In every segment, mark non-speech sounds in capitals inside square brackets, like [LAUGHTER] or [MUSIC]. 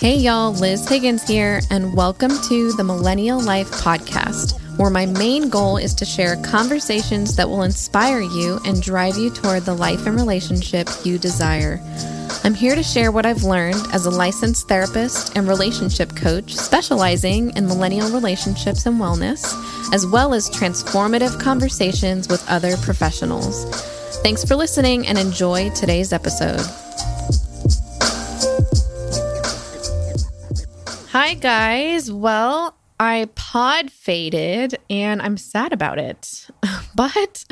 Hey, y'all, Liz Higgins here, and welcome to the Millennial Life Podcast, where my main goal is to share conversations that will inspire you and drive you toward the life and relationship you desire. I'm here to share what I've learned as a licensed therapist and relationship coach specializing in millennial relationships and wellness, as well as transformative conversations with other professionals. Thanks for listening and enjoy today's episode. Hi, guys. Well, I pod faded and I'm sad about it. [LAUGHS] But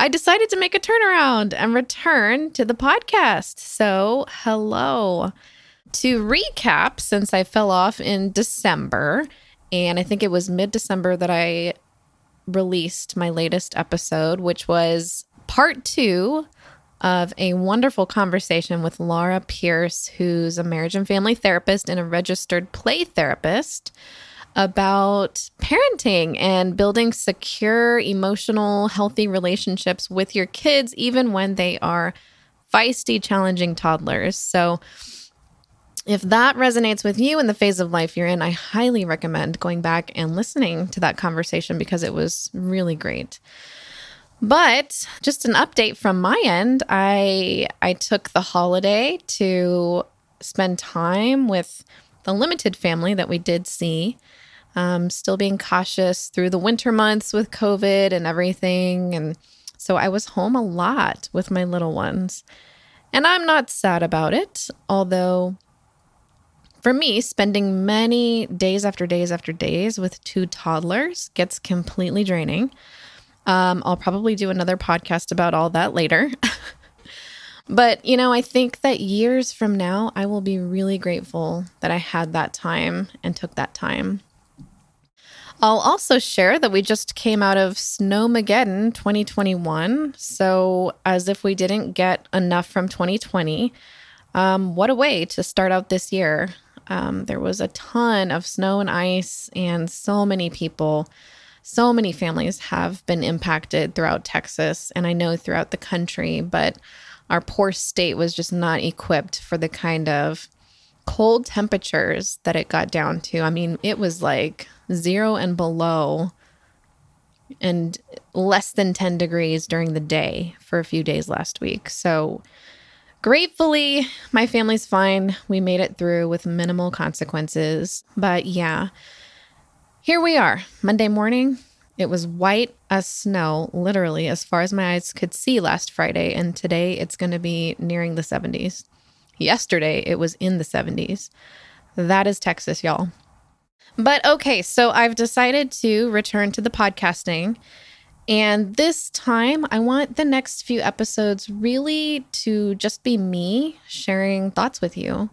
I decided to make a turnaround and return to the podcast. So, hello. To recap, since I fell off in December, and I think it was mid December that I released my latest episode, which was part two of a wonderful conversation with Laura Pierce, who's a marriage and family therapist and a registered play therapist, about parenting and building secure, emotional, healthy relationships with your kids, even when they are feisty, challenging toddlers. So, if that resonates with you in the phase of life you're in, I highly recommend going back and listening to that conversation because it was really great. But just an update from my end, I I took the holiday to spend time with the limited family that we did see. Um, still being cautious through the winter months with COVID and everything. And so I was home a lot with my little ones. And I'm not sad about it, although for me, spending many days after days after days with two toddlers gets completely draining. Um, I'll probably do another podcast about all that later. [LAUGHS] but, you know, I think that years from now, I will be really grateful that I had that time and took that time. I'll also share that we just came out of Snowmageddon 2021. So, as if we didn't get enough from 2020, um, what a way to start out this year. Um, there was a ton of snow and ice, and so many people so many families have been impacted throughout Texas and I know throughout the country, but our poor state was just not equipped for the kind of cold temperatures that it got down to. I mean, it was like zero and below and less than 10 degrees during the day for a few days last week. So, gratefully, my family's fine. We made it through with minimal consequences. But yeah, here we are, Monday morning. It was white as snow, literally, as far as my eyes could see last Friday. And today it's going to be nearing the 70s. Yesterday it was in the 70s. That is Texas, y'all. But okay, so I've decided to return to the podcasting. And this time, I want the next few episodes really to just be me sharing thoughts with you.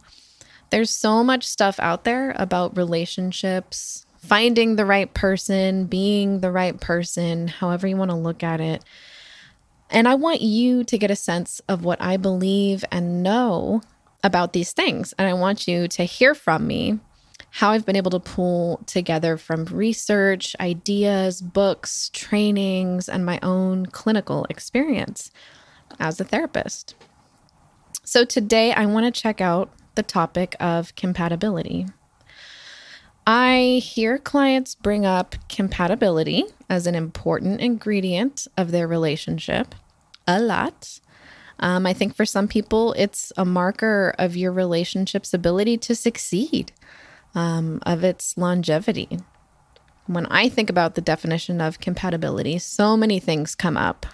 There's so much stuff out there about relationships, finding the right person, being the right person, however you want to look at it. And I want you to get a sense of what I believe and know about these things. And I want you to hear from me how I've been able to pull together from research, ideas, books, trainings, and my own clinical experience as a therapist. So today I want to check out the topic of compatibility. I hear clients bring up compatibility as an important ingredient of their relationship a lot. Um, I think for some people, it's a marker of your relationship's ability to succeed, um, of its longevity. When I think about the definition of compatibility, so many things come up,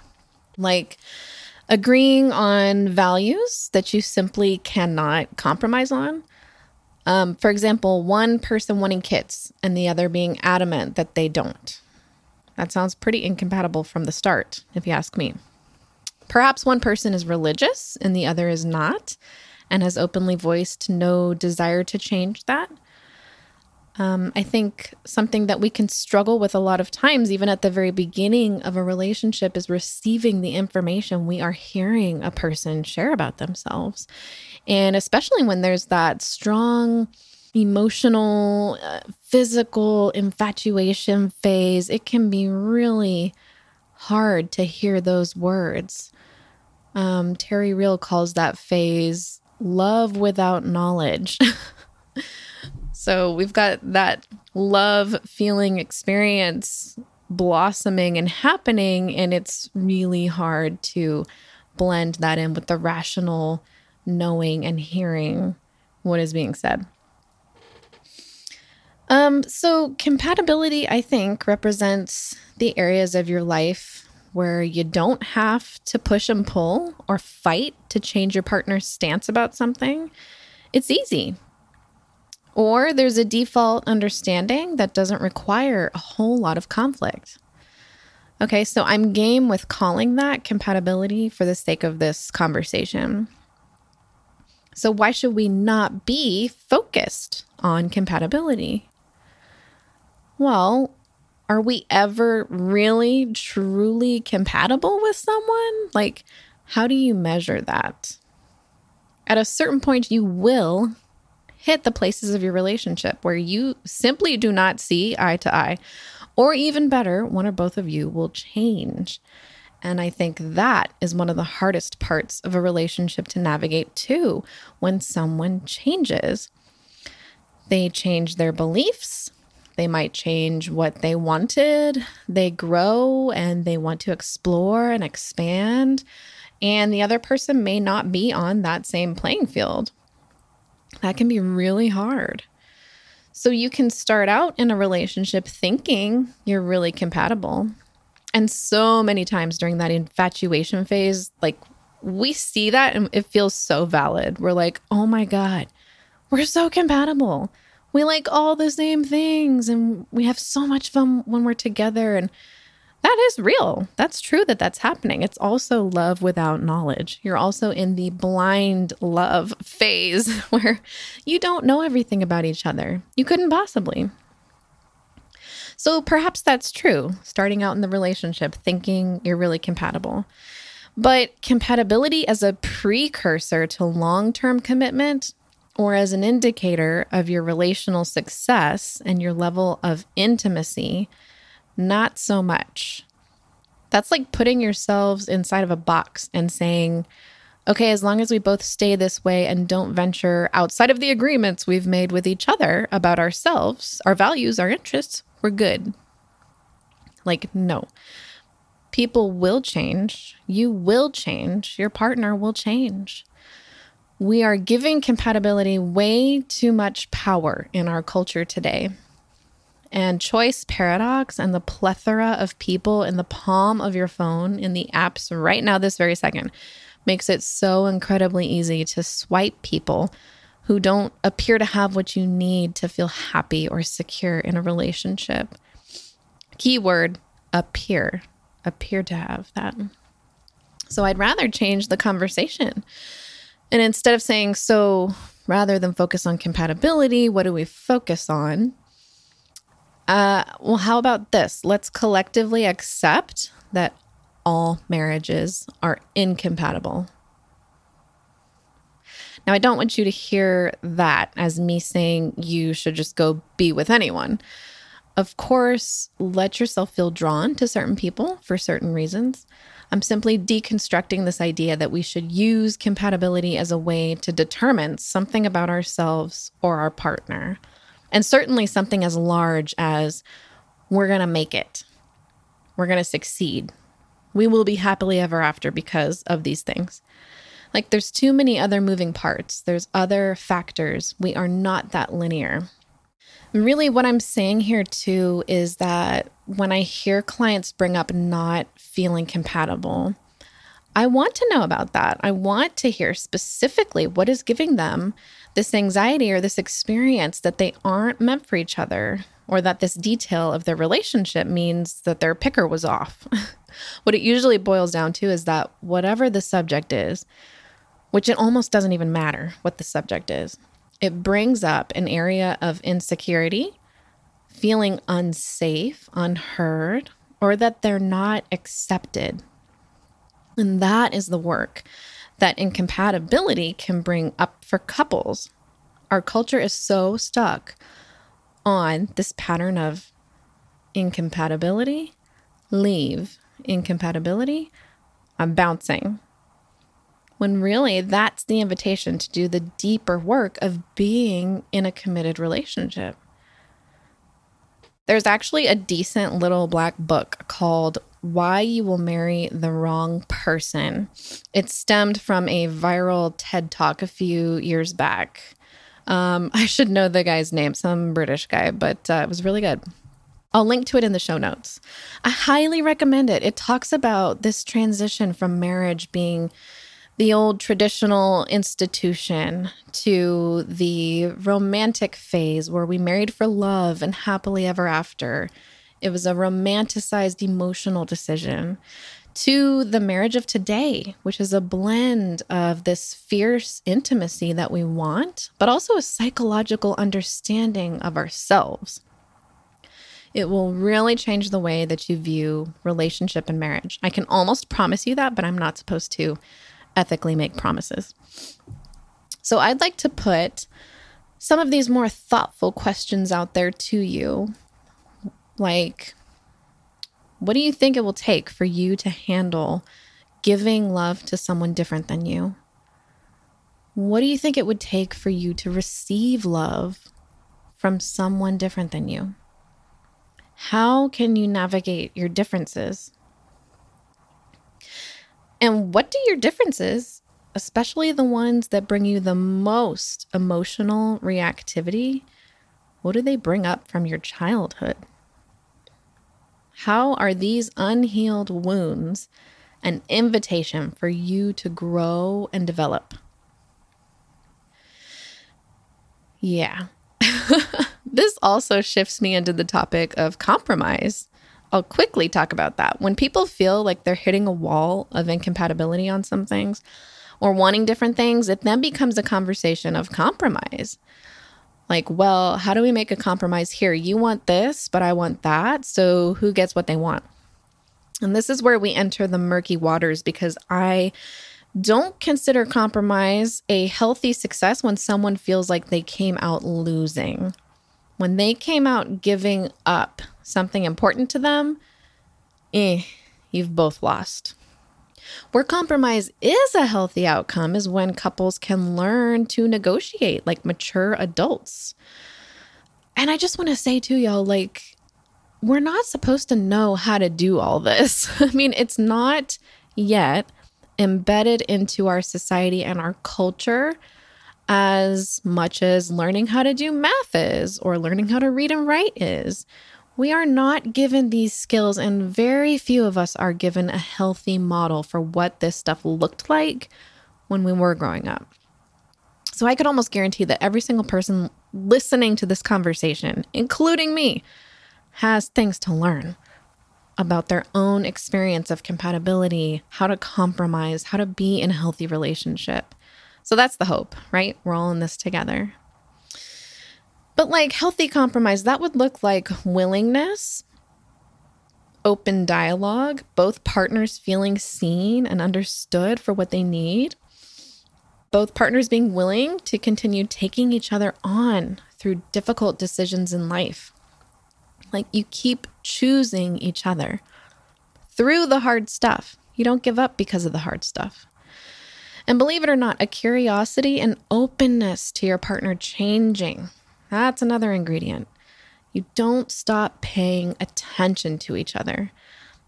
like agreeing on values that you simply cannot compromise on um, for example, one person wanting kids and the other being adamant that they don't. That sounds pretty incompatible from the start, if you ask me. Perhaps one person is religious and the other is not, and has openly voiced no desire to change that. Um, I think something that we can struggle with a lot of times, even at the very beginning of a relationship, is receiving the information we are hearing a person share about themselves. And especially when there's that strong emotional, uh, physical infatuation phase, it can be really hard to hear those words. Um, Terry Real calls that phase love without knowledge. [LAUGHS] so we've got that love feeling experience blossoming and happening, and it's really hard to blend that in with the rational knowing and hearing what is being said. Um, so compatibility, I think, represents the areas of your life where you don't have to push and pull or fight to change your partner's stance about something. It's easy. Or there's a default understanding that doesn't require a whole lot of conflict. Okay, so I'm game with calling that compatibility for the sake of this conversation. So, why should we not be focused on compatibility? Well, are we ever really truly compatible with someone? Like, how do you measure that? At a certain point, you will hit the places of your relationship where you simply do not see eye to eye. Or even better, one or both of you will change. And I think that is one of the hardest parts of a relationship to navigate too when someone changes. They change their beliefs, they might change what they wanted. They grow and they want to explore and expand. And the other person may not be on that same playing field. That can be really hard. So you can start out in a relationship thinking you're really compatible. And so many times during that infatuation phase, like we see that and it feels so valid. We're like, oh my God, we're so compatible we like all the same things and we have so much fun when we're together and that is real. That's true that that's happening. It's also love without knowledge. You're also in the blind love phase [LAUGHS] where you don't know everything about each other. You couldn't possibly. So perhaps that's true, starting out in the relationship thinking you're really compatible. But compatibility as a precursor to long term commitment or as an indicator of your relational success and your level of intimacy, not so much. That's like putting yourselves inside of a box and saying, okay, as long as we both stay this way and don't venture outside of the agreements we've made with each other about ourselves, our values, our interests, we're good. Like, no. People will change. You will change. Your partner will change we are giving compatibility way too much power in our culture today. And choice paradox and the plethora of people in the palm of your phone in the apps right now, this very second, makes it so incredibly easy to swipe people who don't appear to have what you need to feel happy or secure in a relationship. Keyword appear, appear to have that. So I'd rather change the conversation and instead of saying, so rather than focus on compatibility, what do we focus on? Uh, well, how about this? Let's collectively accept that all marriages are incompatible. Now, I don't want you to hear that as me saying you should just go be with anyone. Of course, let yourself feel drawn to certain people for certain reasons. I'm simply deconstructing this idea that we should use compatibility as a way to determine something about ourselves or our partner. And certainly something as large as we're going to make it, we're going to succeed, we will be happily ever after because of these things. Like there's too many other moving parts, there's other factors. We are not that linear. Really, what I'm saying here too is that when I hear clients bring up not feeling compatible, I want to know about that. I want to hear specifically what is giving them this anxiety or this experience that they aren't meant for each other, or that this detail of their relationship means that their picker was off. [LAUGHS] what it usually boils down to is that whatever the subject is, which it almost doesn't even matter what the subject is, it brings up an area of insecurity, feeling unsafe, unheard, or that they're not accepted. And that is the work that incompatibility can bring up for couples. Our culture is so stuck on this pattern of incompatibility, leave, incompatibility, I'm bouncing. when really that's the invitation to do the deeper work of being in a committed relationship. There's actually a decent little black book called Why You Will Marry the Wrong Person. It stemmed from a viral TED talk a few years back. Um, [LAUGHS] I should know the guy's name, some British guy, but uh, it was really good. I'll link to it in the show notes. I highly recommend it. It talks about this transition from marriage being the old traditional institution to the romantic phase where we married for love and happily ever after. It was a romanticized emotional decision to the marriage of today, which is a blend of this fierce intimacy that we want, but also a psychological understanding of ourselves. It will really change the way that you view relationship and marriage. I can almost promise you that, but I'm not supposed to ethically make promises. So I'd like to put some of these more thoughtful questions out there to you. Like, what do you think it will take for you to handle giving love to someone different than you? What do you think it would take for you to receive love from someone different than you? How can you navigate your differences? And what do your differences, especially the ones that bring you the most emotional reactivity, what do they bring up from your childhood? How are these unhealed wounds an invitation for you to grow and develop? Yeah. [LAUGHS] this also shifts me into the topic of compromise. I'll quickly talk about that. When people feel like they're hitting a wall of incompatibility on some things or wanting different things, it then becomes a conversation of compromise. Like, well, how do we make a compromise here? You want this, but I want that. So who gets what they want? And this is where we enter the murky waters because I don't consider compromise a healthy success when someone feels like they came out losing. When they came out giving up something important to them, eh, you've both lost. Where compromise is a healthy outcome is when couples can learn to negotiate like mature adults. And I just want to say to y'all, like, we're not supposed to know how to do all this. [LAUGHS] I mean, it's not yet embedded into our society and our culture as much as learning how to do math is or learning how to read and write is. We are not given these skills, and very few of us are given a healthy model for what this stuff looked like when we were growing up. So I could almost guarantee that every single person listening to this conversation, including me, has things to learn about their own experience of compatibility, how to compromise, how to be in a healthy relationship. So that's the hope, right? We're all in this together. But like healthy compromise, that would look like willingness, open dialogue, both partners feeling seen and understood for what they need, both partners being willing to continue taking each other on through difficult decisions in life. Like you keep choosing each other through the hard stuff. You don't give up because of the hard stuff. And believe it or not, a curiosity and openness to your partner changing that's another ingredient. You don't stop paying attention to each other.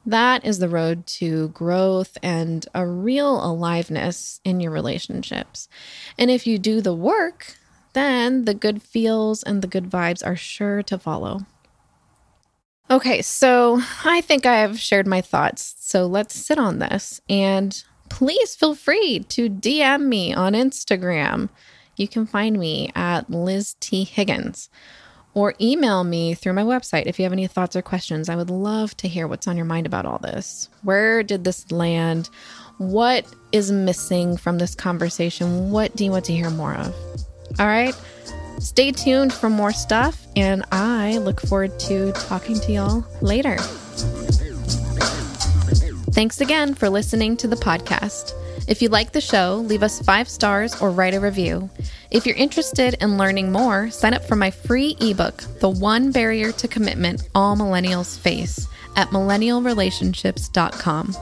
That is the road to growth and a real aliveness in your relationships. And if you do the work, then the good feels and the good vibes are sure to follow. Okay, so I think I have shared my thoughts. So let's sit on this. And please feel free to DM me on Instagram you can find me at Liz T. Higgins or email me through my website if you have any thoughts or questions. I would love to hear what's on your mind about all this. Where did this land? What is missing from this conversation? What do you want to hear more of? All right. Stay tuned for more stuff, and I look forward to talking to y'all later. Thanks again for listening to the podcast. If you like the show, leave us five stars or write a review. If you're interested in learning more, sign up for my free ebook, The One Barrier to Commitment All Millennials Face, at millennialrelationships.com.